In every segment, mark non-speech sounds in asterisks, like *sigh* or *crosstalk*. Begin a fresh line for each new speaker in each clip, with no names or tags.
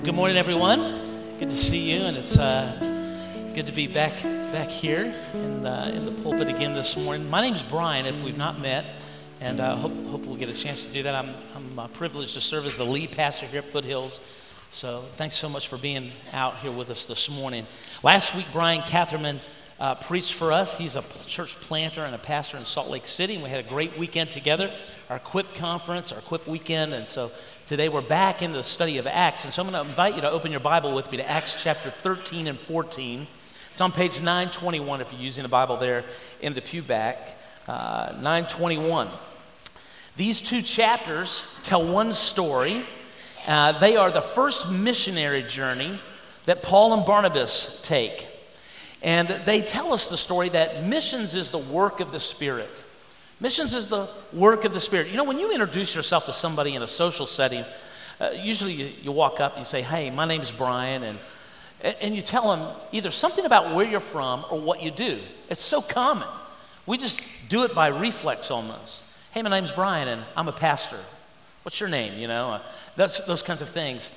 Well, good morning, everyone. Good to see you, and it's uh, good to be back back here in, uh, in the pulpit again this morning. My name's Brian. If we've not met, and I uh, hope hope we'll get a chance to do that. I'm I'm uh, privileged to serve as the lead pastor here at Foothills. So thanks so much for being out here with us this morning. Last week, Brian Catherman uh, preached for us. He's a church planter and a pastor in Salt Lake City. And we had a great weekend together, our Equip conference, our Equip weekend. And so today we're back in the study of Acts. And so I'm going to invite you to open your Bible with me to Acts chapter 13 and 14. It's on page 921 if you're using the Bible there in the pew back. Uh, 921. These two chapters tell one story. Uh, they are the first missionary journey that Paul and Barnabas take. And they tell us the story that missions is the work of the Spirit. Missions is the work of the Spirit. You know, when you introduce yourself to somebody in a social setting, uh, usually you, you, walk up and you say, Hey, my name's Brian, and, and you tell them either something about where you're from or what you do. It's so common. We just do it by reflex almost. Hey, my name's Brian, and I'm a pastor. What's your name? You know, uh, that's, those kinds of things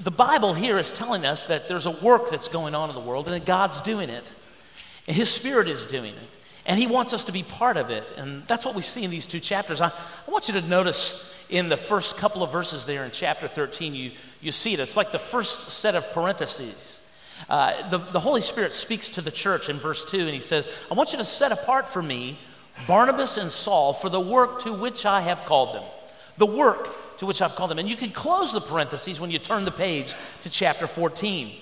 the Bible here is telling us that there's a work that's going on in the world and that God's doing it. And His Spirit is doing it. And He wants us to be part of it. And that's what we see in these two chapters. I, I want you to notice in the first couple of verses there in chapter 13, you, you see it. It's like the first set of parentheses. Uh, the, the Holy Spirit speaks to the church in verse 2, and He says, I want you to set apart for me Barnabas and Saul for the work to which I have called them. The work to which I've called them. And you can close the parentheses when you turn the page to chapter 14.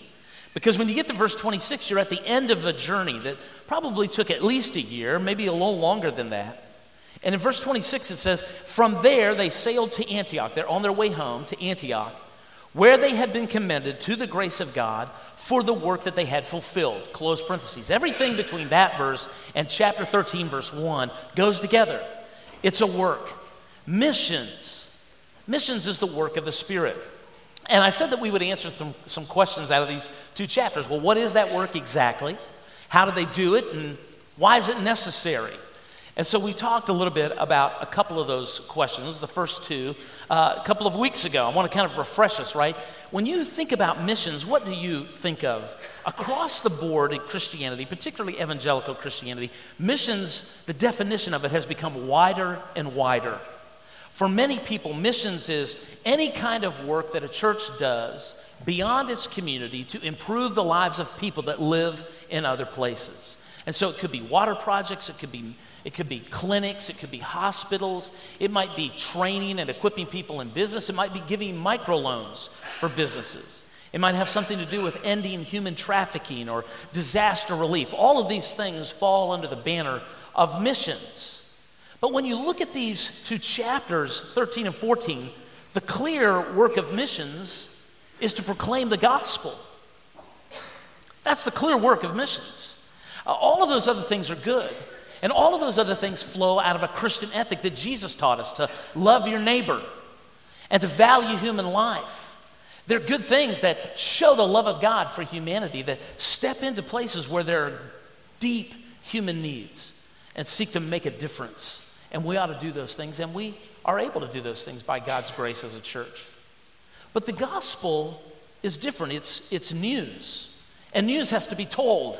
Because when you get to verse 26, you're at the end of a journey that probably took at least a year, maybe a little longer than that. And in verse 26, it says, From there they sailed to Antioch. They're on their way home to Antioch, where they had been commended to the grace of God for the work that they had fulfilled. Close parentheses. Everything between that verse and chapter 13, verse 1, goes together. It's a work. Missions Missions is the work of the Spirit. And I said that we would answer some, some questions out of these two chapters. Well, what is that work exactly? How do they do it? And why is it necessary? And so we talked a little bit about a couple of those questions, the first two, uh, a couple of weeks ago. I want to kind of refresh us, right? When you think about missions, what do you think of? Across the board in Christianity, particularly evangelical Christianity, missions, the definition of it has become wider and wider. For many people, missions is any kind of work that a church does beyond its community to improve the lives of people that live in other places. And so it could be water projects, it could be, it could be clinics, it could be hospitals, it might be training and equipping people in business, it might be giving microloans for businesses. It might have something to do with ending human trafficking or disaster relief. All of these things fall under the banner of missions. But when you look at these two chapters, 13 and 14, the clear work of missions is to proclaim the gospel. That's the clear work of missions. Uh, all of those other things are good. And all of those other things flow out of a Christian ethic that Jesus taught us to love your neighbor and to value human life. They're good things that show the love of God for humanity, that step into places where there are deep human needs and seek to make a difference. And we ought to do those things, and we are able to do those things by God's grace as a church. But the gospel is different, it's, it's news. And news has to be told,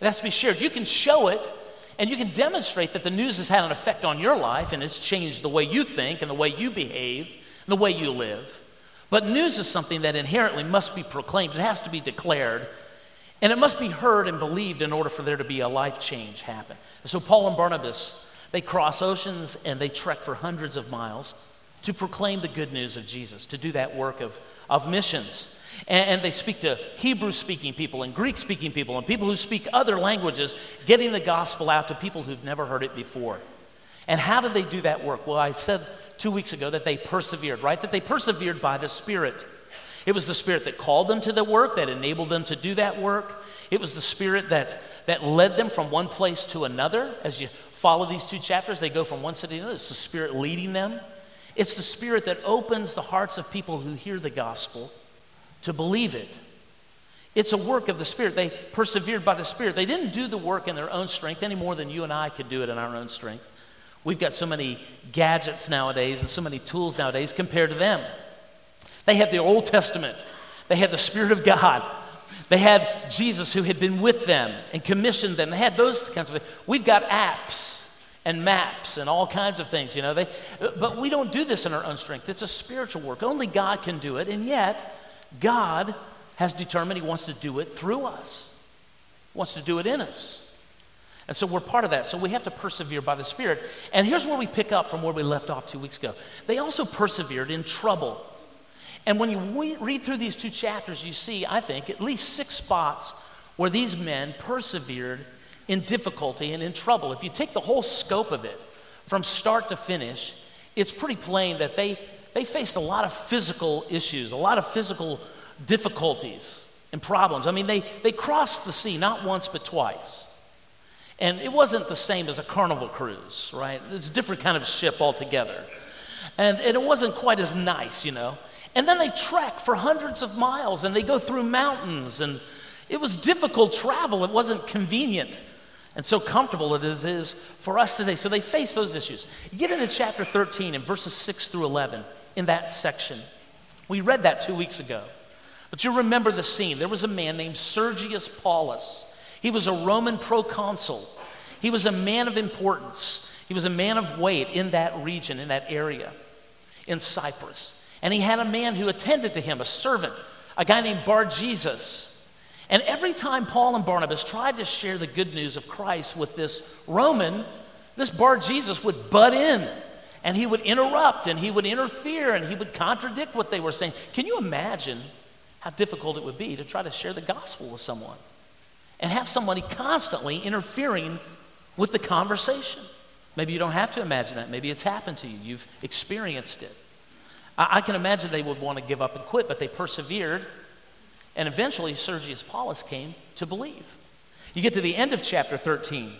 it has to be shared. You can show it, and you can demonstrate that the news has had an effect on your life, and it's changed the way you think, and the way you behave, and the way you live. But news is something that inherently must be proclaimed, it has to be declared. And it must be heard and believed in order for there to be a life change happen. So Paul and Barnabas they cross oceans and they trek for hundreds of miles to proclaim the good news of Jesus, to do that work of, of missions. And, and they speak to Hebrew speaking people and Greek speaking people and people who speak other languages, getting the gospel out to people who've never heard it before. And how did they do that work? Well, I said two weeks ago that they persevered, right? That they persevered by the Spirit. It was the Spirit that called them to the work, that enabled them to do that work. It was the Spirit that, that led them from one place to another. As you follow these two chapters, they go from one city to another. It's the Spirit leading them. It's the Spirit that opens the hearts of people who hear the gospel to believe it. It's a work of the Spirit. They persevered by the Spirit. They didn't do the work in their own strength any more than you and I could do it in our own strength. We've got so many gadgets nowadays and so many tools nowadays compared to them. They had the Old Testament They had the Spirit of God. They had Jesus who had been with them and commissioned them. They had those kinds of things. We've got apps and maps and all kinds of things, you know. They, but we don't do this in our own strength. It's a spiritual work. Only God can do it. And yet, God has determined He wants to do it through us, wants to do it in us. And so we're part of that. So we have to persevere by the Spirit. And here's where we pick up from where we left off two weeks ago. They also persevered in trouble. And when you read through these two chapters, you see, I think, at least six spots where these men persevered in difficulty and in trouble. If you take the whole scope of it from start to finish, it's pretty plain that they, they faced a lot of physical issues, a lot of physical difficulties and problems. I mean, they, they crossed the sea not once but twice. And it wasn't the same as a carnival cruise, right? It's a different kind of ship altogether. And, and it wasn't quite as nice, you know. And then they trek for hundreds of miles and they go through mountains. And it was difficult travel, it wasn't convenient and so comfortable it is, is for us today. So they face those issues. You get into chapter 13 and verses 6 through 11 in that section. We read that two weeks ago. But you remember the scene. There was a man named Sergius Paulus. He was a Roman proconsul. He was a man of importance. He was a man of weight in that region, in that area, in Cyprus. And he had a man who attended to him, a servant, a guy named Bar Jesus. And every time Paul and Barnabas tried to share the good news of Christ with this Roman, this Bar Jesus would butt in and he would interrupt and he would interfere and he would contradict what they were saying. Can you imagine how difficult it would be to try to share the gospel with someone and have somebody constantly interfering with the conversation? Maybe you don't have to imagine that. Maybe it's happened to you, you've experienced it. I, I can imagine they would want to give up and quit, but they persevered. And eventually, Sergius Paulus came to believe. You get to the end of chapter 13,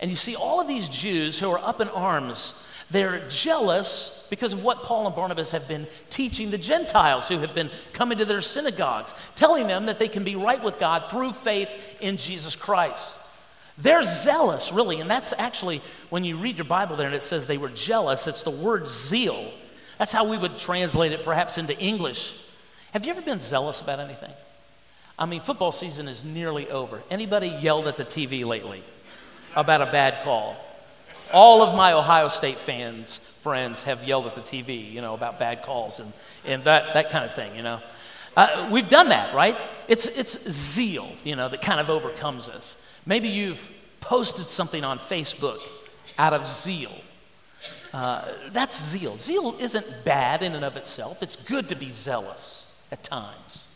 and you see all of these Jews who are up in arms. They're jealous because of what Paul and Barnabas have been teaching the Gentiles who have been coming to their synagogues, telling them that they can be right with God through faith in Jesus Christ. They're zealous, really, and that's actually when you read your Bible there and it says they were jealous, it's the word zeal. That's how we would translate it perhaps into English. Have you ever been zealous about anything? I mean, football season is nearly over. Anybody yelled at the TV lately about a bad call? All of my Ohio State fans, friends, have yelled at the TV, you know, about bad calls and, and that, that kind of thing, you know. Uh, we've done that, right? It's, it's zeal, you know, that kind of overcomes us. Maybe you've posted something on Facebook out of zeal. Uh, that's zeal. Zeal isn't bad in and of itself, it's good to be zealous at times.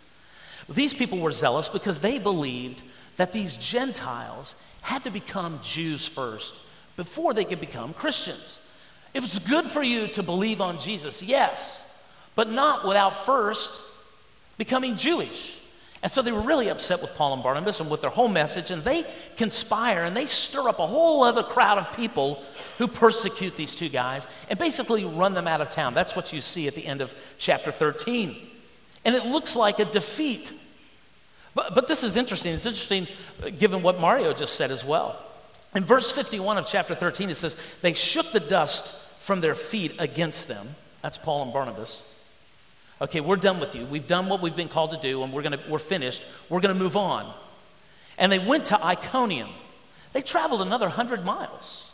These people were zealous because they believed that these Gentiles had to become Jews first before they could become Christians. It was good for you to believe on Jesus, yes, but not without first becoming Jewish. And so they were really upset with Paul and Barnabas and with their whole message, and they conspire and they stir up a whole other crowd of people who persecute these two guys and basically run them out of town. That's what you see at the end of chapter 13. And it looks like a defeat. But, but this is interesting. It's interesting uh, given what Mario just said as well. In verse 51 of chapter 13, it says, They shook the dust from their feet against them. That's Paul and Barnabas. Okay, we're done with you. We've done what we've been called to do, and we're, gonna, we're finished. We're going to move on. And they went to Iconium. They traveled another 100 miles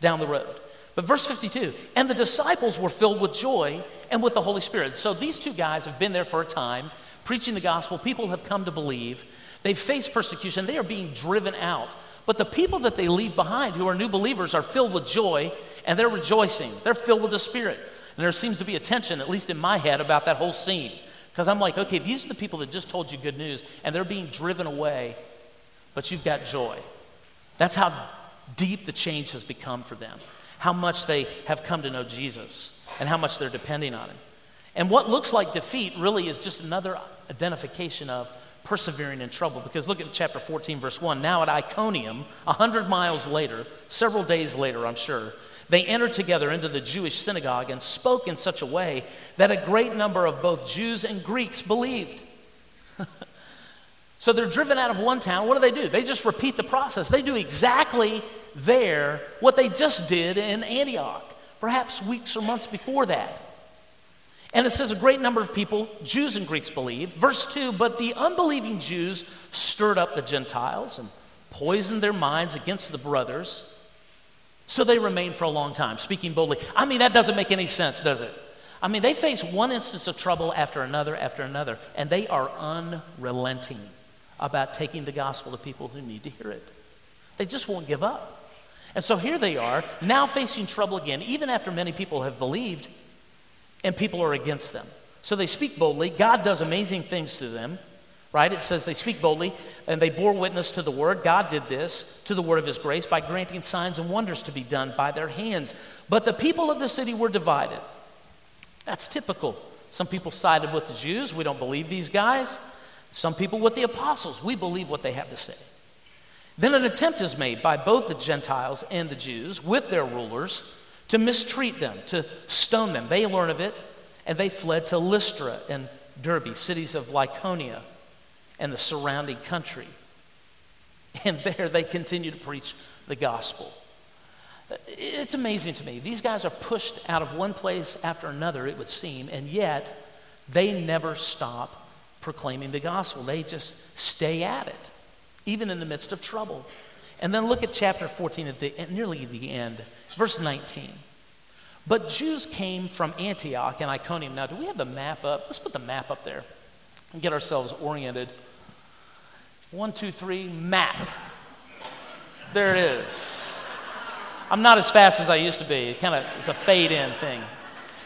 down the road. But verse 52 and the disciples were filled with joy and with the Holy Spirit. So these two guys have been there for a time, preaching the gospel. People have come to believe. They've faced persecution. They are being driven out. But the people that they leave behind, who are new believers, are filled with joy and they're rejoicing. They're filled with the Spirit. And there seems to be a tension, at least in my head, about that whole scene. Because I'm like, okay, these are the people that just told you good news and they're being driven away, but you've got joy. That's how deep the change has become for them how much they have come to know Jesus and how much they're depending on Him. And what looks like defeat really is just another identification of persevering in trouble. Because look at chapter 14, verse 1. Now at Iconium, a hundred miles later, several days later, I'm sure, they entered together into the Jewish synagogue and spoke in such a way that a great number of both Jews and Greeks believed. *laughs* so they're driven out of one town. What do they do? They just repeat the process. They do exactly there what they just did in Antioch, perhaps weeks or months before that. And it says a great number of people, Jews and Greeks, believe. Verse 2 But the unbelieving Jews stirred up the Gentiles and poisoned their minds against the brothers. So they remained for a long time, speaking boldly. I mean, that doesn't make any sense, does it? I mean, they face one instance of trouble after another after another, and they are unrelenting about taking the gospel to people who need to hear it. They just won't give up. And so here they are, now facing trouble again, even after many people have believed and people are against them. So they speak boldly. God does amazing things through them, right? It says they speak boldly and they bore witness to the word. God did this to the word of his grace by granting signs and wonders to be done by their hands. But the people of the city were divided. That's typical. Some people sided with the Jews. We don't believe these guys. Some people with the apostles. We believe what they have to say. Then an attempt is made by both the Gentiles and the Jews with their rulers to mistreat them, to stone them. They learn of it, and they fled to Lystra and Derbe, cities of Lycaonia and the surrounding country. And there they continue to preach the gospel. It's amazing to me. These guys are pushed out of one place after another, it would seem, and yet they never stop proclaiming the gospel. They just stay at it, even in the midst of trouble. And then look at chapter 14 at the nearly the end. Verse 19. But Jews came from Antioch and Iconium. Now, do we have the map up? Let's put the map up there and get ourselves oriented. One, two, three, map. There it is. I'm not as fast as I used to be. It kind of it's a fade in thing.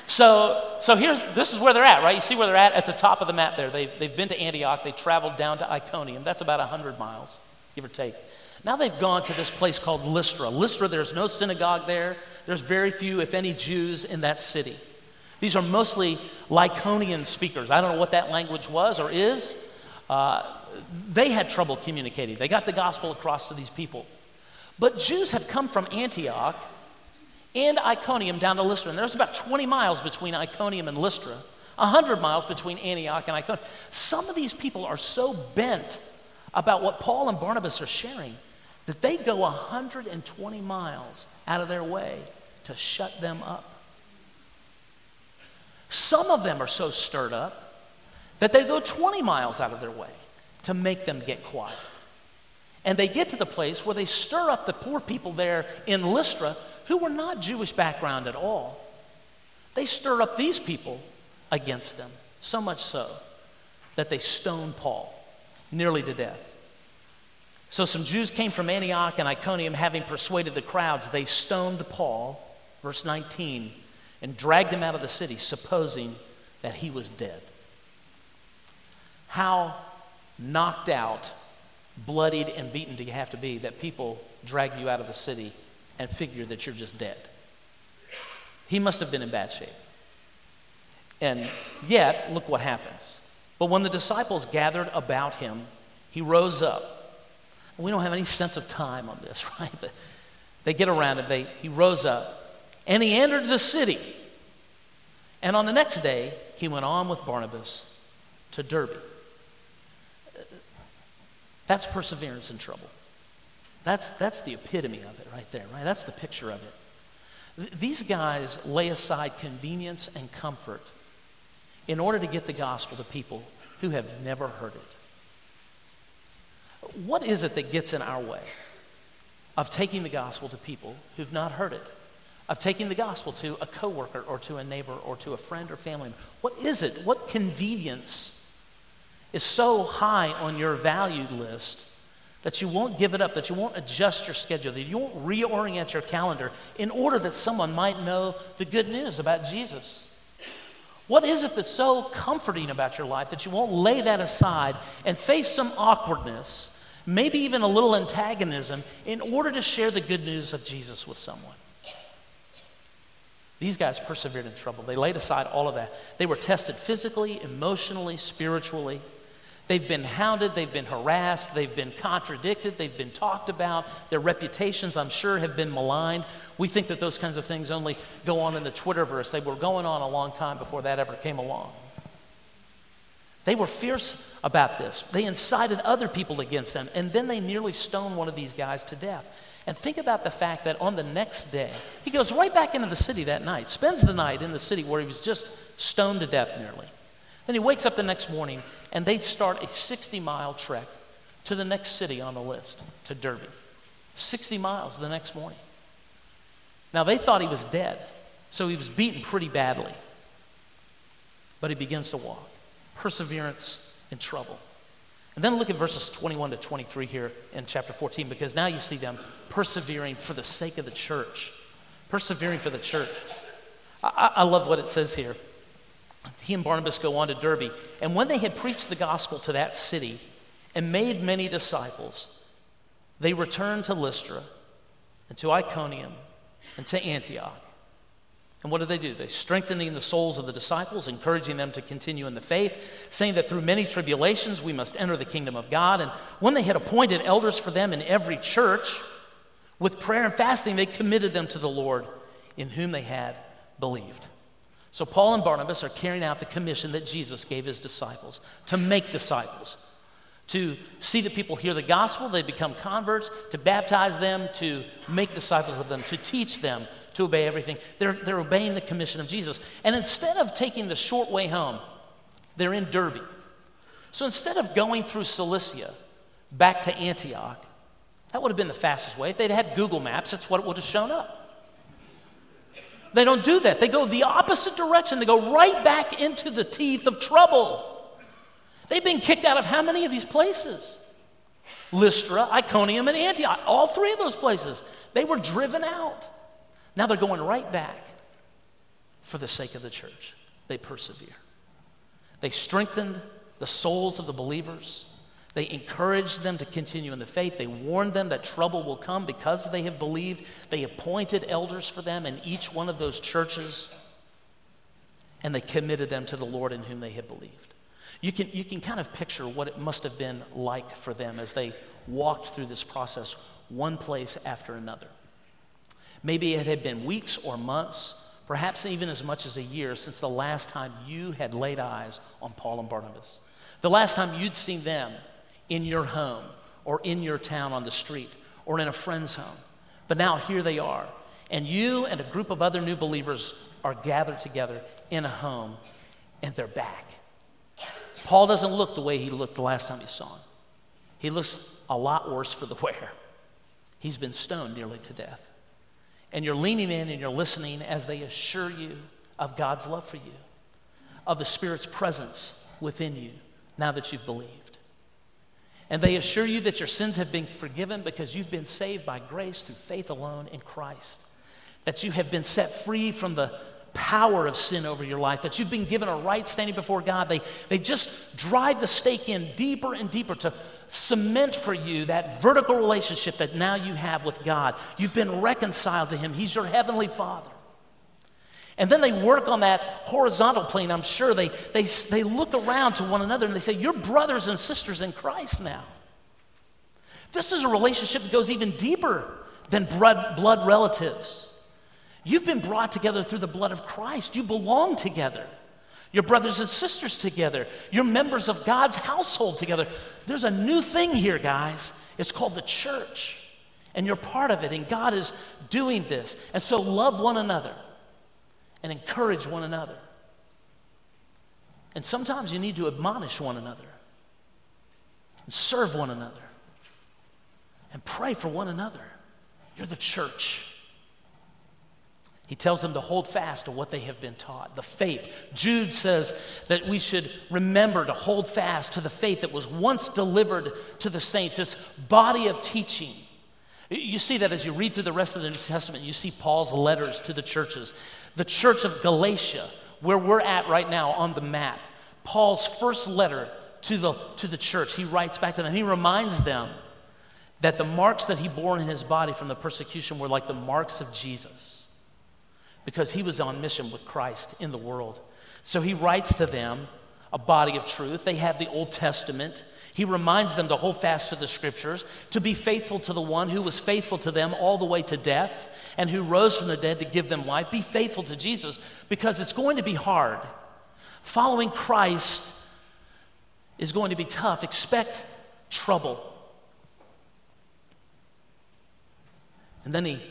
So, so here's this is where they're at, right? You see where they're at at the top of the map there. They've, they've been to Antioch. They traveled down to Iconium. That's about 100 miles, give or take. Now they've gone to this place called Lystra. Lystra, there's no synagogue there. There's very few, if any, Jews in that city. These are mostly Lycaonian speakers. I don't know what that language was or is. Uh, they had trouble communicating. They got the gospel across to these people. But Jews have come from Antioch and Iconium down to Lystra. And there's about 20 miles between Iconium and Lystra, 100 miles between Antioch and Iconium. Some of these people are so bent about what Paul and Barnabas are sharing that they go 120 miles out of their way to shut them up. Some of them are so stirred up that they go 20 miles out of their way to make them get quiet. And they get to the place where they stir up the poor people there in Lystra who were not Jewish background at all. They stir up these people against them, so much so that they stone Paul nearly to death. So some Jews came from Antioch and Iconium, having persuaded the crowds. They stoned Paul, verse 19, and dragged him out of the city, supposing that he was dead. How knocked out, bloodied, and beaten do you have to be that people drag you out of the city and figure that you're just dead? He must have been in bad shape. And yet, look what happens. But when the disciples gathered about him, he rose up we don't have any sense of time on this, *laughs* right? But they get around it. They, he rose up and he entered the city. And on the next day, he went on with Barnabas to Derbe. That's perseverance in trouble. That's, that's the epitome of it right there, right? That's the picture of it. These guys lay aside convenience and comfort in order to get the gospel to people who have never heard it. What is it that gets in our way of taking the gospel to people who've not heard it? Of taking the gospel to a coworker or to a neighbor or to a friend or family? What is it? What convenience is so high on your value list that you won't give it up, that you won't adjust your schedule, that you won't reorient your calendar in order that someone might know the good news about Jesus? What is it that's so comforting about your life that you won't lay that aside and face some awkwardness maybe even a little antagonism, in order to share the good news of Jesus with someone. These guys persevered in trouble. They laid aside all of that. They were tested physically, emotionally, spiritually. They've been hounded, they've been harassed, they've been contradicted, they've been talked about. Their reputations, I'm sure, have been maligned. We think that those kinds of things only go on in the Twitterverse. They were going on a long time before that ever came along. They were fierce about this. They incited other people against them, and then they nearly stoned one of these guys to death. And think about the fact that on the next day, he goes right back into the city that night, spends the night in the city where he was just stoned to death nearly. Then he wakes up the next morning, and they start a 60 mile trek to the next city on the list, to Derbe. 60 miles the next morning. Now, they thought he was dead, so he was beaten pretty badly. But he begins to walk. Perseverance in trouble. And then look at verses 21 to 23 here in chapter 14, because now you see them persevering for the sake of the church. Persevering for the church. I, I love what it says here. He and Barnabas go on to Derbe, and when they had preached the gospel to that city and made many disciples, they returned to Lystra and to Iconium and to Antioch. And what did they do? They strengthening the souls of the disciples, encouraging them to continue in the faith, saying that through many tribulations we must enter the kingdom of God. And when they had appointed elders for them in every church, with prayer and fasting, they committed them to the Lord in whom they had believed. So Paul and Barnabas are carrying out the commission that Jesus gave his disciples to make disciples, to see that people hear the gospel, they become converts, to baptize them, to make disciples of them, to teach them to obey everything. They're, they're obeying the commission of Jesus. And instead of taking the short way home, they're in Derbe. So instead of going through Cilicia back to Antioch, that would have been the fastest way. If they'd had Google Maps, that's what would have shown up. They don't do that. They go the opposite direction. They go right back into the teeth of trouble. They've been kicked out of how many of these places? Lystra, Iconium, and Antioch. All three of those places. They were driven out. Now they're going right back for the sake of the church. They persevere. They strengthened the souls of the believers. They encouraged them to continue in the faith. They warned them that trouble will come because they have believed. They appointed elders for them in each one of those churches. And they committed them to the Lord in whom they had believed. You can, you can kind of picture what it must have been like for them as they walked through this process, one place after another. Maybe it had been weeks or months, perhaps even as much as a year since the last time you had laid eyes on Paul and Barnabas. The last time you'd seen them in your home or in your town on the street or in a friend's home. But now here they are. And you and a group of other new believers are gathered together in a home and they're back. Paul doesn't look the way he looked the last time he saw him. He looks a lot worse for the wear. He's been stoned nearly to death and you're leaning in and you're listening as they assure you of God's love for you, of the Spirit's presence within you now that you've believed. And they assure you that your sins have been forgiven because you've been saved by grace through faith alone in Christ, that you have been set free from the power of sin over your life, that you've been given a right standing before God. They, they just drive the stake in deeper and deeper to cement for you that vertical relationship that now you have with God. You've been reconciled to Him, He's your heavenly Father. And then they work on that horizontal plane, I'm sure. They, they, they look around to one another and they say, You're brothers and sisters in Christ now. This is a relationship that goes even deeper than blood, blood relatives. You've been brought together through the blood of Christ, you belong together. Your brothers and sisters together. You're members of God's household together. There's a new thing here, guys. It's called the church. And you're part of it, and God is doing this. And so love one another and encourage one another. And sometimes you need to admonish one another and serve one another and pray for one another. You're the church. He tells them to hold fast to what they have been taught, the faith. Jude says that we should remember to hold fast to the faith that was once delivered to the saints, this body of teaching. You see that as you read through the rest of the New Testament, you see Paul's letters to the churches. The church of Galatia, where we're at right now on the map, Paul's first letter to the, to the church, he writes back to them. He reminds them that the marks that he bore in his body from the persecution were like the marks of Jesus because he was on mission with Christ in the world. So he writes to them a body of truth. They have the Old Testament. He reminds them to hold fast to the scriptures, to be faithful to the one who was faithful to them all the way to death and who rose from the dead to give them life. Be faithful to Jesus because it's going to be hard. Following Christ is going to be tough. Expect trouble. And then he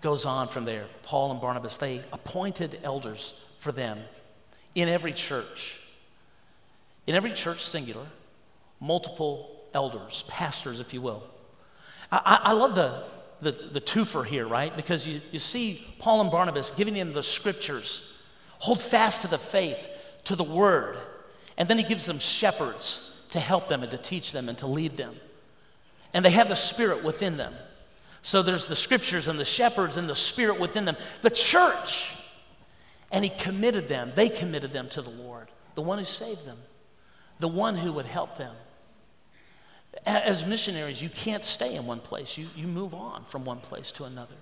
goes on from there. Paul and Barnabas, they appointed elders for them in every church. In every church, singular, multiple elders, pastors, if you will. I, I love the, the, the twofer here, right? Because you, you see Paul and Barnabas giving them the scriptures, hold fast to the faith, to the word, and then he gives them shepherds to help them and to teach them and to lead them. And they have the Spirit within them. So there's the scriptures and the shepherds and the Spirit within them. The church. And he committed them, they committed them to the Lord, the one who saved them, the one who would help them. As missionaries, you can't stay in one place, you, you move on from one place to another.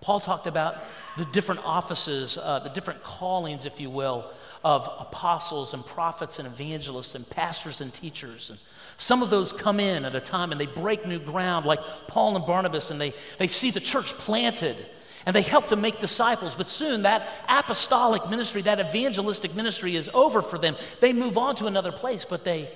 Paul talked about the different offices, uh, the different callings, if you will, of apostles and prophets and evangelists and pastors and teachers. And some of those come in at a time and they break new ground, like Paul and Barnabas, and they, they see the church planted and they help to make disciples. But soon that apostolic ministry, that evangelistic ministry is over for them. They move on to another place, but they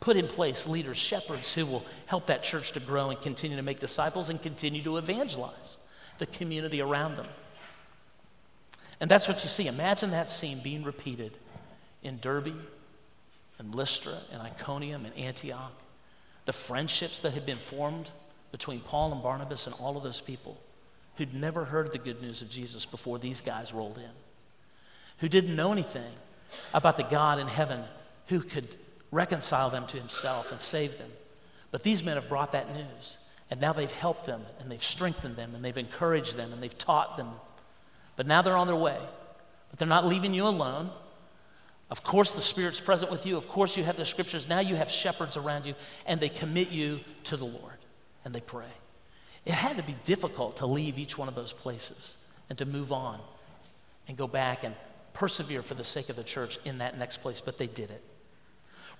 put in place leaders, shepherds who will help that church to grow and continue to make disciples and continue to evangelize the community around them. And that's what you see. Imagine that scene being repeated in Derbe and Lystra and Iconium and Antioch. The friendships that had been formed between Paul and Barnabas and all of those people who'd never heard the good news of Jesus before these guys rolled in, who didn't know anything about the God in heaven who could reconcile them to himself and save them. But these men have brought that news. And now they've helped them and they've strengthened them and they've encouraged them and they've taught them. But now they're on their way. But they're not leaving you alone. Of course, the Spirit's present with you. Of course, you have the scriptures. Now you have shepherds around you and they commit you to the Lord and they pray. It had to be difficult to leave each one of those places and to move on and go back and persevere for the sake of the church in that next place, but they did it.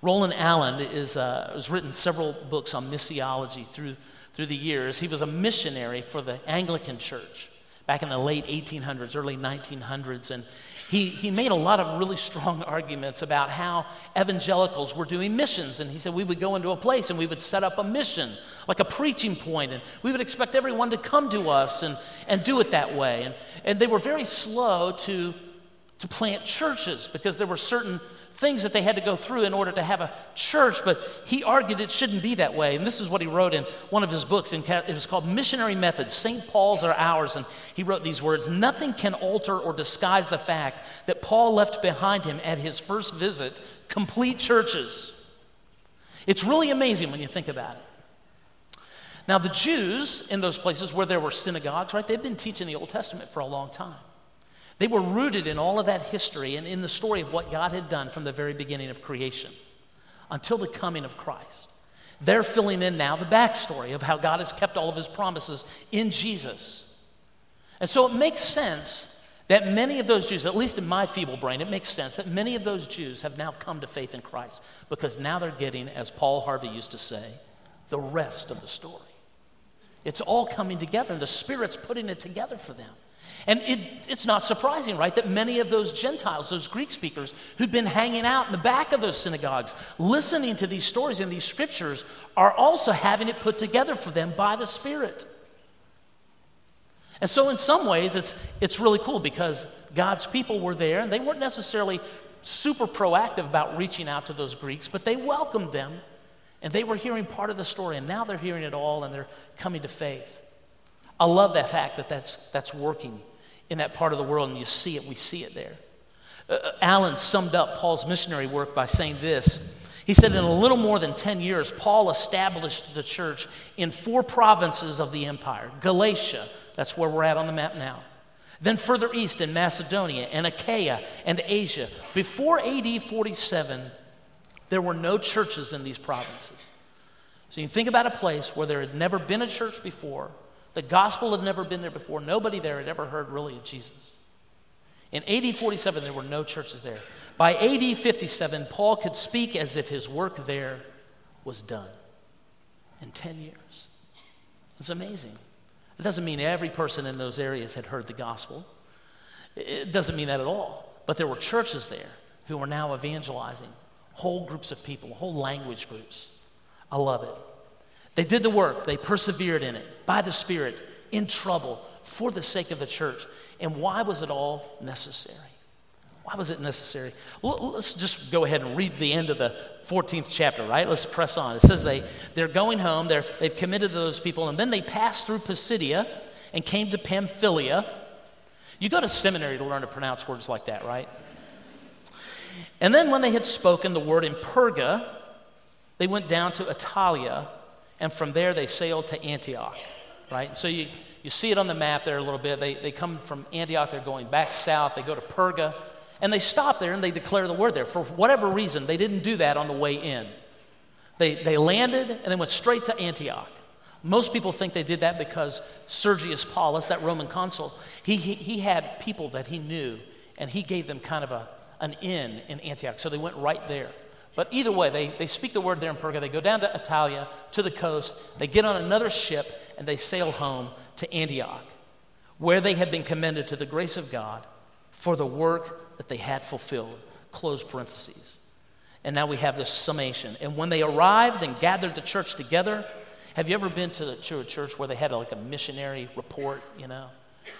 Roland Allen is, uh, has written several books on missiology through through the years. He was a missionary for the Anglican Church back in the late 1800s, early 1900s. And he, he made a lot of really strong *laughs* arguments about how evangelicals were doing missions. And he said we would go into a place and we would set up a mission, like a preaching point, and we would expect everyone to come to us and, and do it that way. And, and they were very slow to, to plant churches because there were certain things that they had to go through in order to have a church, but he argued it shouldn't be that way. And this is what he wrote in one of his books. it was called Missionary Methods St. Paul's or Ours. And he wrote these words Nothing can alter or disguise the fact that Paul left behind him at his first visit complete churches. It's really amazing when you think about it. Now, the Jews in those places where there were synagogues, right, they've been teaching the Old Testament for a long time. They were rooted in all of that history and in the story of what God had done from the very beginning of creation until the coming of Christ. They're filling in now the backstory of how God has kept all of his promises in Jesus. And so it makes sense that many of those Jews, at least in my feeble brain, it makes sense that many of those Jews have now come to faith in Christ because now they're getting, as Paul Harvey used to say, the rest of the story. It's all coming together, and the Spirit's putting it together for them. And it, it's not surprising, right, that many of those Gentiles, those Greek speakers who'd been hanging out in the back of those synagogues, listening to these stories and these scriptures, are also having it put together for them by the Spirit. And so, in some ways, it's, it's really cool because God's people were there and they weren't necessarily super proactive about reaching out to those Greeks, but they welcomed them and they were hearing part of the story, and now they're hearing it all and they're coming to faith. I love that fact that that's, that's working in that part of the world, and you see it, we see it there. Uh, uh, Allen summed up Paul's missionary work by saying this. He said, In a little more than 10 years, Paul established the church in four provinces of the empire Galatia, that's where we're at on the map now. Then further east in Macedonia and Achaia and Asia. Before AD 47, there were no churches in these provinces. So you think about a place where there had never been a church before, the gospel had never been there before. Nobody there had ever heard really of Jesus. In AD 47, there were no churches there. By AD 57, Paul could speak as if his work there was done in 10 years. It's amazing. It doesn't mean every person in those areas had heard the gospel, it doesn't mean that at all. But there were churches there who were now evangelizing whole groups of people, whole language groups. I love it. They did the work, they persevered in it by the Spirit, in trouble, for the sake of the church. And why was it all necessary? Why was it necessary? Well, let's just go ahead and read the end of the 14th chapter, right? Let's press on. It says they, they're going home, they're, they've committed to those people, and then they passed through Pisidia and came to Pamphylia. You go to seminary to learn to pronounce words like that, right? And then when they had spoken the word in Perga, they went down to Attalia, and from there they sailed to Antioch, right? So you, you see it on the map there a little bit. They, they come from Antioch, they're going back south, they go to Perga, and they stop there and they declare the word there. For whatever reason, they didn't do that on the way in. They, they landed and they went straight to Antioch. Most people think they did that because Sergius Paulus, that Roman consul, he, he, he had people that he knew, and he gave them kind of a, an inn in Antioch. So they went right there. But either way, they, they speak the word there in Perga. They go down to Attalia, to the coast. They get on another ship, and they sail home to Antioch, where they had been commended to the grace of God for the work that they had fulfilled. Close parentheses. And now we have this summation. And when they arrived and gathered the church together, have you ever been to, the, to a church where they had like a missionary report, you know?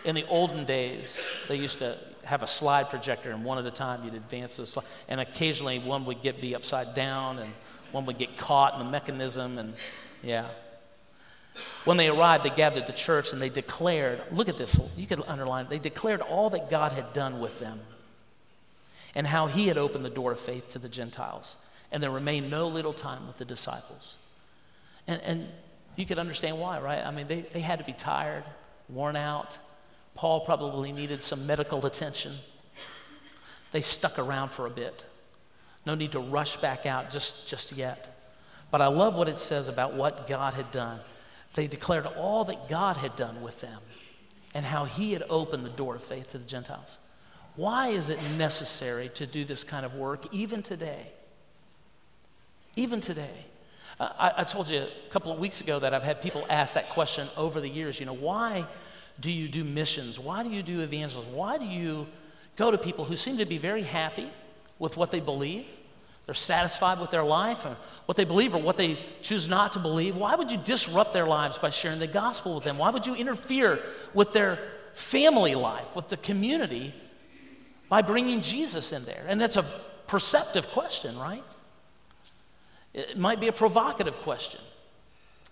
In the olden days, they used to have a slide projector, and one at a time you'd advance the slide. And occasionally one would get be upside down, and one would get caught in the mechanism, and yeah. When they arrived, they gathered the church and they declared, look at this, you could underline, they declared all that God had done with them and how he had opened the door of faith to the Gentiles. And there remained no little time with the disciples. And, and you could understand why, right? I mean, they, they had to be tired, worn out. Paul probably needed some medical attention. They stuck around for a bit. No need to rush back out just, just yet. But I love what it says about what God had done. They declared all that God had done with them and how He had opened the door of faith to the Gentiles. Why is it necessary to do this kind of work even today? Even today. I, I, told you a couple of weeks ago that I've had people ask that question over the years. You know, why do you do missions? Why do you do evangelism? Why do you go to people who seem to be very happy with what they believe? They're satisfied with their life and what they believe or what they choose not to believe. Why would you disrupt their lives by sharing the gospel with them? Why would you interfere with their family life, with the community, by bringing Jesus in there? And that's a perceptive question, right? It might be a provocative question.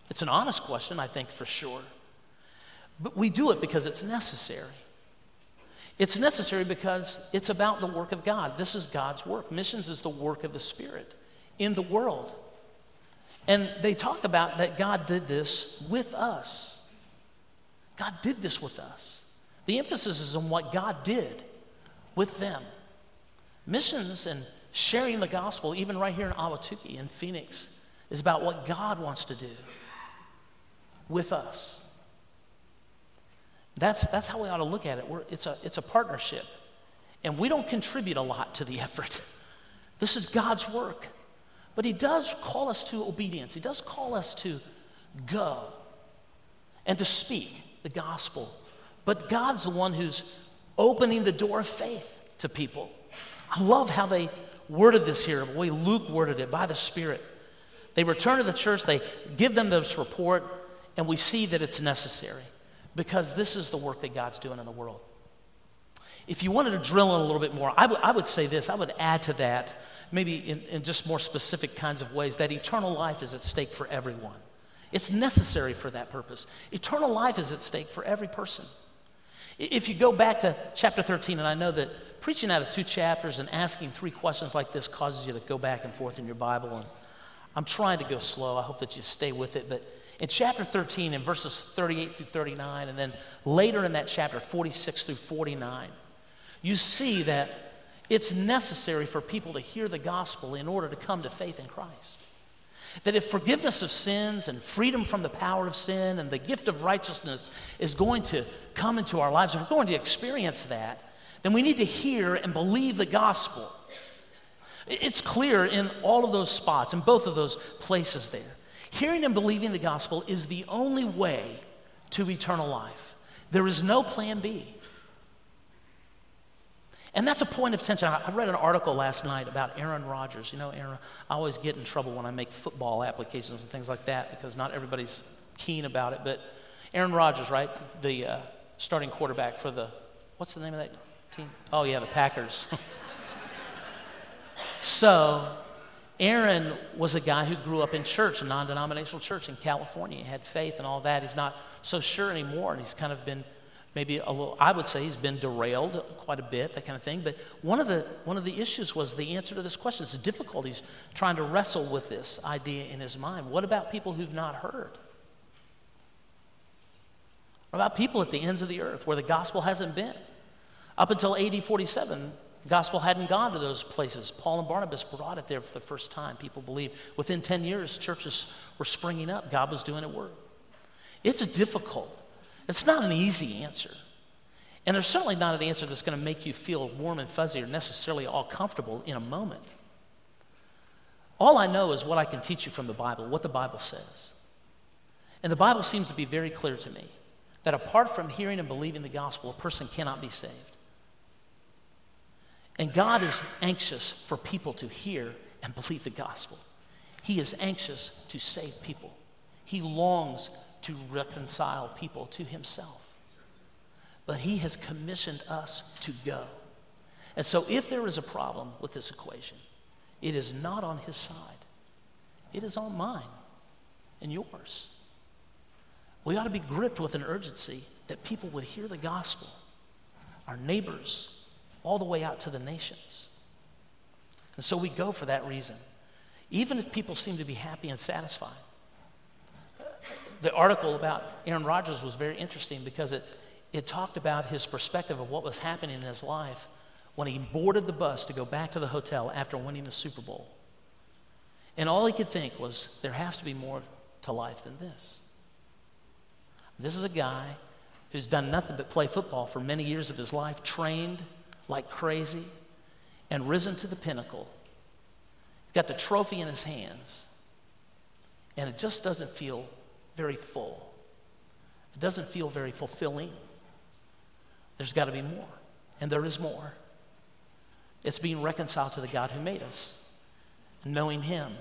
It's an honest question, I think, for sure. But we do it because it's necessary. It's necessary because it's about the work of God. This is God's work. Missions is the work of the Spirit in the world. And they talk about that God did this with us. God did this with us. The emphasis is on what God did with them. Missions and sharing the gospel, even right here in Ahwatukee in Phoenix, is about what God wants to do with us. That's, that's how we ought to look at it. We're, it's, a, it's a partnership. And we don't contribute a lot to the *laughs* effort. This is God's work. But He does call us to obedience, He does call us to go and to speak the gospel. But God's the one who's opening the door of faith to people. I love how they worded this here, the way Luke worded it by the Spirit. They return to the church, they give them this report, and we see that it's necessary because this is the work that God's doing in the world. If you wanted to drill in a little bit more, I, w- I would say this, I would add to that, maybe in, in just more specific kinds of ways, that eternal life is at stake for everyone. It's necessary for that purpose. Eternal life is at stake for every person. If you go back to chapter 13, and I know that preaching out of two chapters and asking three questions like this causes you to go back and forth in your Bible, and I'm trying to go slow. I hope that you stay with it. But in chapter 13, in verses 38 through 39, and then later in that chapter, 46 through 49, you see that it's necessary for people to hear the gospel in order to come to faith in Christ. That if forgiveness of sins and freedom from the power of sin and the gift of righteousness is going to come into our lives, if we're going to experience that, then we need to hear and believe the gospel. It's clear in all of those spots, in both of those places there. Hearing and believing the gospel is the only way to eternal life. There is no plan B. And that's a point of tension. I read an article last night about Aaron Rodgers. You know, Aaron, I always get in trouble when I make football applications and things like that because not everybody's keen about it. But Aaron Rodgers, right? The uh, starting quarterback for the, what's the name of that team? Oh, yeah, the Packers. *laughs* so, Aaron was a guy who grew up in church, a non denominational church in California. He had faith and all that. He's not so sure anymore, and he's kind of been maybe a little, I would say he's been derailed quite a bit, that kind of thing. But one of the, one of the issues was the answer to this question. It's difficulties trying to wrestle with this idea in his mind. What about people who've not heard? What about people at the ends of the earth where the gospel hasn't been? Up until AD 47, the gospel hadn't gone to those places. Paul and Barnabas brought it there for the first time. People believe within 10 years, churches were springing up. God was doing a work. It's a difficult it's not an easy answer. And there's certainly not an answer that's going to make you feel warm and fuzzy or necessarily all comfortable in a moment. All I know is what I can teach you from the Bible, what the Bible says. And the Bible seems to be very clear to me that apart from hearing and believing the gospel, a person cannot be saved. And God is anxious for people to hear and believe the gospel. He is anxious to save people. He longs to reconcile people to himself. But he has commissioned us to go. And so, if there is a problem with this equation, it is not on his side, it is on mine and yours. We ought to be gripped with an urgency that people would hear the gospel, our neighbors, all the way out to the nations. And so we go for that reason, even if people seem to be happy and satisfied the article about Aaron Rodgers was very interesting because it, it talked about his perspective of what was happening in his life when he boarded the bus to go back to the hotel after winning the Super Bowl. And all he could think was, there has to be more to life than this. This is a guy who's done nothing but play football for many years of his life, trained like crazy, and risen to the pinnacle. He's got the trophy in his hands, and it just doesn't feel very full. It doesn't feel very fulfilling. There's got to be more. And there is more. It's being reconciled to the God who made us, knowing Him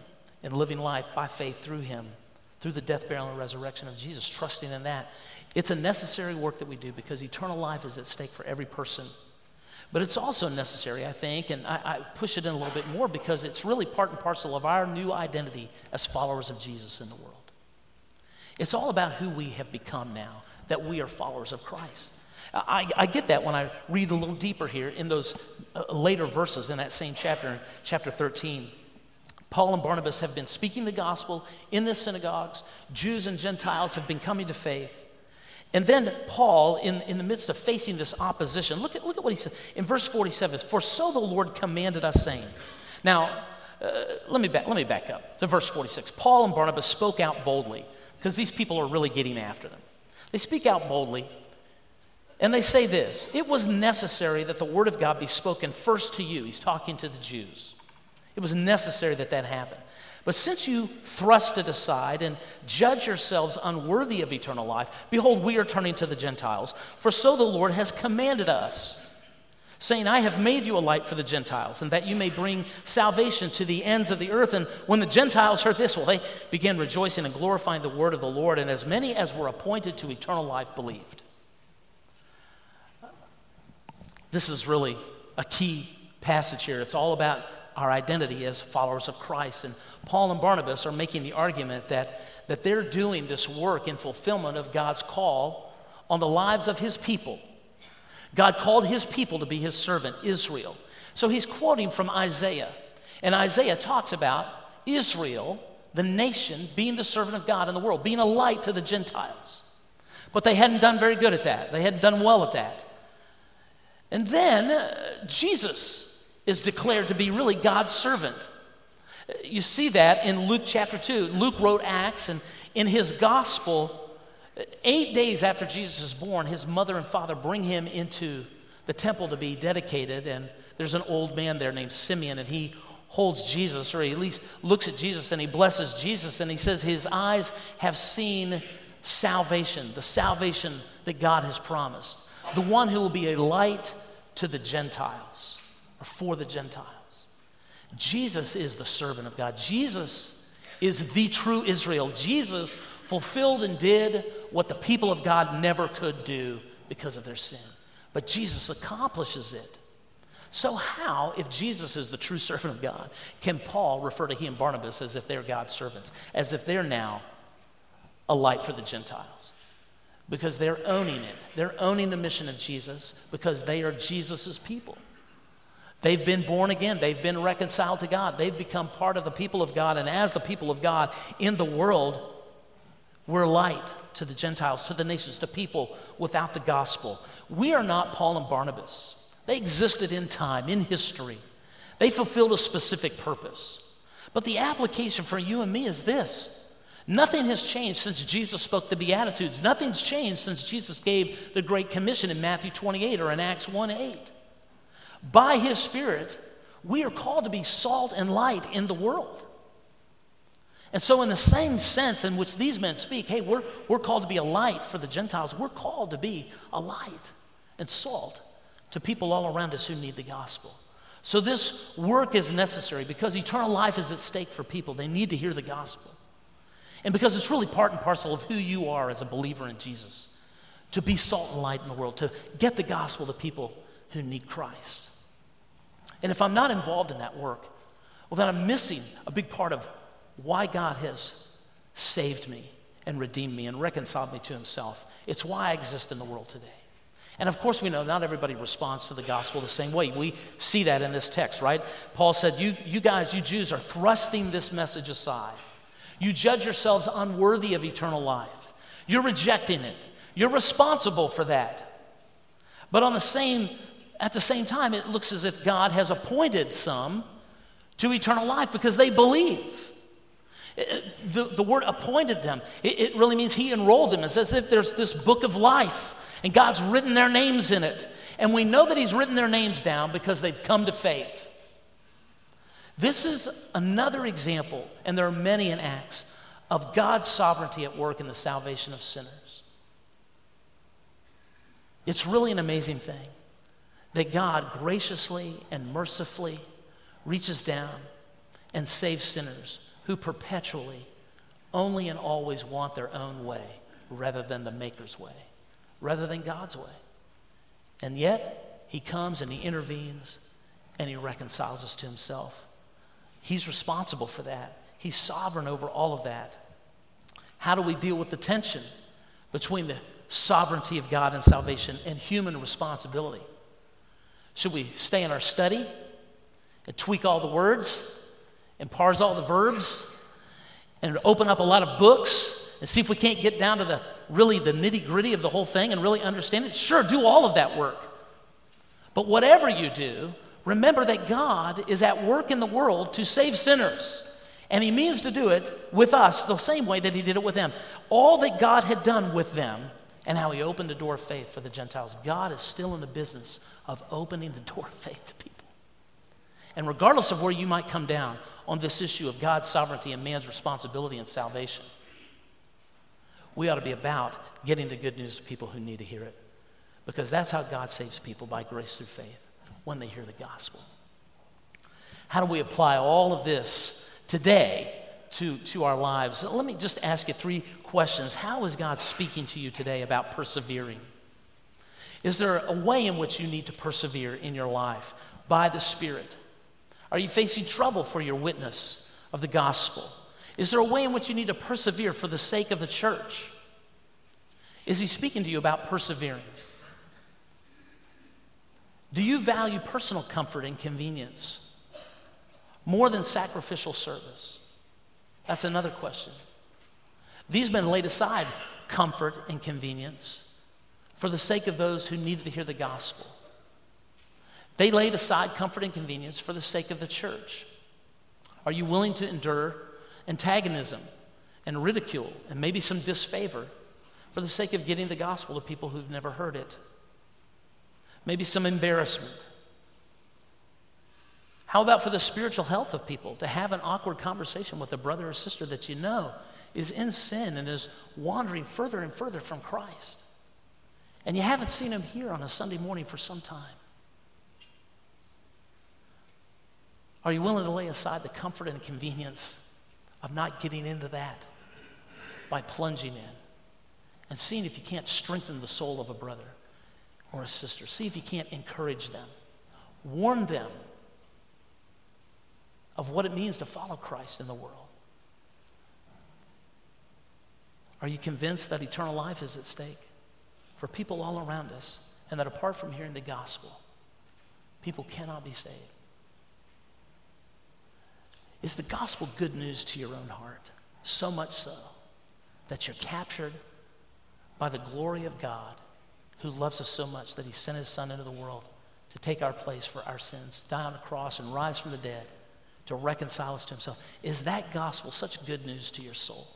and living life by faith through Him, through the death, burial, and resurrection of Jesus, trusting in that. It's a necessary work that we do because eternal life is at stake for every person. But it's also necessary, I think, and I, I, push it in a little bit more because it's really part and parcel of our new identity as followers of Jesus in the world. It's all about who we have become now, that we are followers of Christ. I, I get that when I read a little deeper here in those uh, later verses in that same chapter, chapter 13. Paul and Barnabas have been speaking the gospel in the synagogues. Jews and Gentiles have been coming to faith. And then Paul, in, in the midst of facing this opposition, look at, look at what he says in verse 47 For so the Lord commanded us, saying. Now, uh, let, me back, let me back up to verse 46. Paul and Barnabas spoke out boldly because these people are really getting after them. They speak out boldly and they say this It was necessary that the word of God be spoken first to you. He's talking to the Jews. It was necessary that that happen. But since you thrust it aside and judge yourselves unworthy of eternal life, behold, we are turning to the Gentiles. For so the Lord has commanded us saying, I have made you a light for the Gentiles, and that you may bring salvation to the ends of the earth. And when the Gentiles heard this, well, they began rejoicing and glorifying the word of the Lord, and as many as were appointed to eternal life believed. This is really a key passage here. It's all about our identity as followers of Christ. And Paul and Barnabas are making the argument that, that they're doing this work in fulfillment of God's call on the lives of his people God called his people to be his servant, Israel. So he's quoting from Isaiah. And Isaiah talks about Israel, the nation, being the servant of God in the world, being a light to the Gentiles. But they hadn't done very good at that, they hadn't done well at that. And then uh, Jesus is declared to be really God's servant. You see that in Luke chapter 2. Luke wrote Acts, and in his gospel, Eight days after Jesus is born, his mother and father bring him into the temple to be dedicated. And there's an old man there named Simeon, and he holds Jesus, or at least looks at Jesus and he blesses Jesus. And he says, His eyes have seen salvation, the salvation that God has promised, the one who will be a light to the Gentiles or for the Gentiles. Jesus is the servant of God. Jesus is the true Israel. Jesus fulfilled and did what the people of God never could do because of their sin. But Jesus accomplishes it. So, how, if Jesus is the true *laughs* servant of God, can Paul refer to he and Barnabas as if they're God's servants, as if they're now a light for the Gentiles? Because they're owning it. They're owning the mission of Jesus because they are Jesus' people. They've been born again. They've been reconciled to God. They've become part of the people of God. And as the people of God in the world, we're light to the Gentiles, to the nations, to people without the gospel. We are not Paul and Barnabas. They existed in time, in history. They fulfilled a specific purpose. But the application for you and me is this Nothing has changed since Jesus spoke the Beatitudes. Nothing's changed since Jesus gave the Great Commission in Matthew 28 or in Acts 1 8. By His Spirit, we are called to be salt and light in the world. And so, in the same sense in which these men speak, hey, we're, we're called to be a light for the Gentiles, we're called to be a light and salt to people all around us who need the gospel. So, this work is necessary because eternal life is at stake for people. They need to hear the gospel. And because it's really part and parcel of who you are as a believer in Jesus to be salt and light in the world, to get the gospel to people who need Christ. And if I'm not involved in that work, well, then I'm missing a big part of why God has saved me and redeemed me and reconciled me to himself. It's why I exist in the world today. And of course, we know not everybody responds to the gospel the same way. We see that in this text, right? Paul said, You, you guys, you Jews, are thrusting this message aside. You judge yourselves unworthy of eternal life. You're rejecting it. You're responsible for that. But on the same, at the same time, it looks as if God has appointed some to eternal life because they believe. Uh, uh, the, the word appointed them, it, it really means he enrolled them. It's as if there's this book of life and God's written their names in it. And we know that he's written their names down because they've come to faith. This is another example, and there are many in Acts, of God's sovereignty at work in the salvation of sinners. It's really an amazing thing that God graciously and mercifully reaches down and saves sinners who perpetually only and always want their own way rather than the Maker's way, rather than God's way. And yet, He comes and He intervenes and He reconciles us to Himself. He's responsible for that, He's sovereign over all of that. How do we deal with the tension between the sovereignty of God and salvation and human responsibility? Should we stay in our study and tweak all the words? and parse all the verbs and open up a lot of books and see if we can't get down to the really the nitty gritty of the whole thing and really understand it. Sure, do all of that work. But whatever you do, remember that God is at work in the world to save sinners. And he means to do it with us the same way that he did it with them. All that God had done with them and how he opened the door of faith for the Gentiles, God is still in the business of opening the door of faith to people. And regardless of where you might come down, on this issue of God's sovereignty and man's responsibility in salvation. We ought to be about getting the good news to people who need to hear it. Because that's how God saves people by grace through faith when they hear the gospel. How do we apply all of this today to, to our lives? Let me just ask you three questions. How is God speaking to you today about persevering? Is there a way in which you need to persevere in your life by the Spirit? Are you facing trouble for your witness of the gospel? Is there a way in which you need to persevere for the sake of the church? Is he speaking to you about persevering? Do you value personal comfort and convenience more than sacrificial service? That's another question. These men laid aside comfort and convenience for the sake of those who needed to hear the gospel. They laid aside comfort and convenience for the sake of the church. Are you willing to endure antagonism and ridicule and maybe some disfavor for the sake of getting the gospel to people who've never heard it? Maybe some embarrassment. How about for the spiritual health of people to have an awkward conversation with a brother or sister that you know is in sin and is wandering further and further from Christ? And you haven't seen him here on a Sunday morning for some time. Are you willing to lay aside the comfort and convenience of not getting into that by plunging in and seeing if you can't strengthen the soul of a brother or a sister? See if you can't encourage them, warn them of what it means to follow Christ in the world. Are you convinced that eternal life is at stake for people all around us and that apart from hearing the gospel, people cannot be saved? Is the gospel good news to your own heart? So much so that you're captured by the glory of God who loves us so much that he sent his son into the world to take our place for our sins, die on the cross, and rise from the dead to reconcile us to himself. Is that gospel such good news to your soul?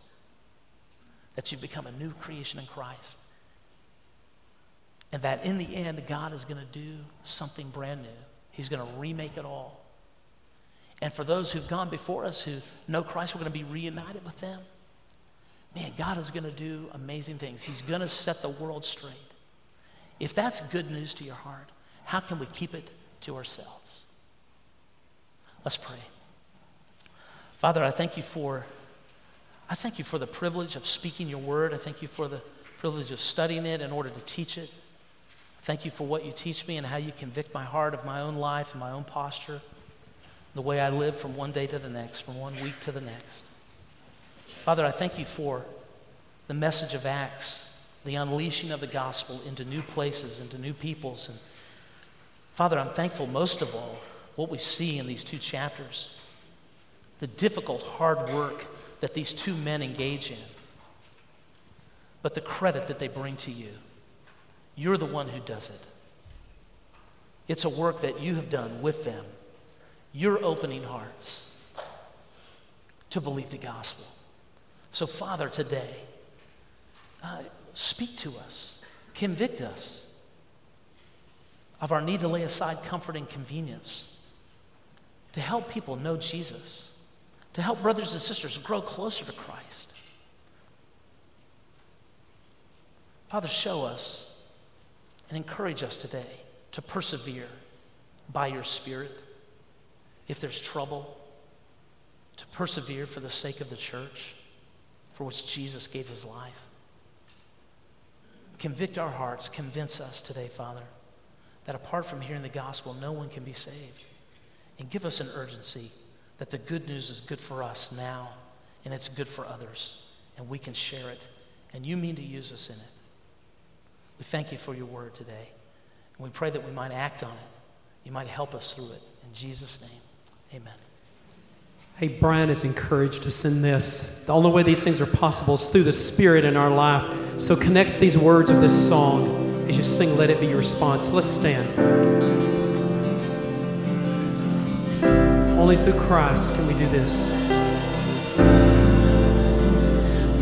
that you've become a new creation in Christ. And that in the end, God is going to do something brand new. He's going to remake it all. And for those who've gone before us who know Christ, we're going to be reunited with them. Man, God is going to do amazing things. He's going to set the world straight. If that's good news to your heart, how can we keep it to ourselves? Let's pray. Father, I thank you for I thank you for the privilege of speaking your word. I thank you for the privilege of studying it in order to teach it. Thank you for what you teach me and how you convict my heart of my own life and my own posture, the way I live from one day to the next, from one week to the next. Father, I thank you for the message of Acts, the unleashing of the gospel into new places, into new peoples. And Father, I'm thankful most of all what we see in these two chapters the difficult, hard work that these two men engage in, but the credit that they bring to you. You're the one who does it. It's a work that you have done with them. You're opening hearts to believe the gospel. So, Father, today, uh, speak to us, convict us of our need to lay aside comfort and convenience to help people know Jesus to help brothers and sisters grow closer to Christ. Father, show us and encourage us today to persevere by your Spirit. If there's trouble, to persevere for the sake of the church for which Jesus gave his life. Convict our hearts, convince us today, Father, that apart from hearing the gospel, no one can be saved. And give us an urgency that the good news is good for us now and it's good for others and we can share it and you mean to use us in it. We thank you for your word today and we pray that we might act on it. You might help us through it. In Jesus' name, amen.
Hey, Brian has encouraged us in this. The only way these things are possible is through the Spirit in our life. So connect these words of this song as you sing, Let It Be Your Response. Let's stand. Only through Christ can we do this.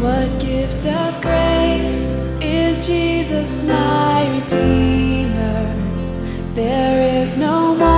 What gift of grace is Jesus, my Redeemer? There is no more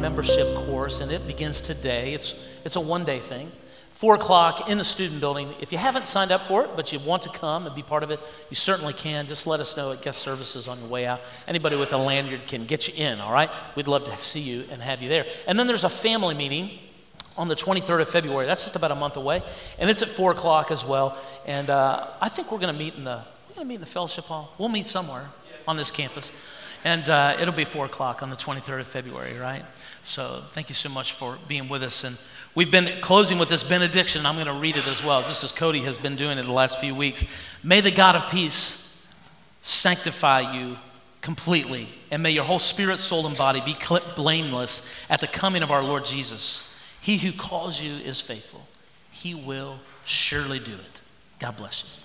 membership course, and it begins today. It's it's a one day thing. Four o'clock in the student building. If you haven't signed up for it, but you want to come and be part of it, you certainly can. Just let us know at guest services on your way out. Anybody with a lanyard can get you in, all right? We'd love to see you and have you there. And then there's a family meeting on the 23rd of February. That's just about a month away, and it's at four o'clock as well. And uh, I think we're going to meet in the we're going to meet in the fellowship hall. We'll meet somewhere on this campus, and uh, it'll be four o'clock on the 23rd of February, right? So thank you so much for being with us. And we've been closing with this benediction. I'm going to read it as well, just as Cody has been doing it the last few weeks. May the God of peace sanctify you completely, and may your whole spirit, soul, and body be blameless at the coming of our Lord Jesus. He who calls you is faithful. He will surely do it. God bless you.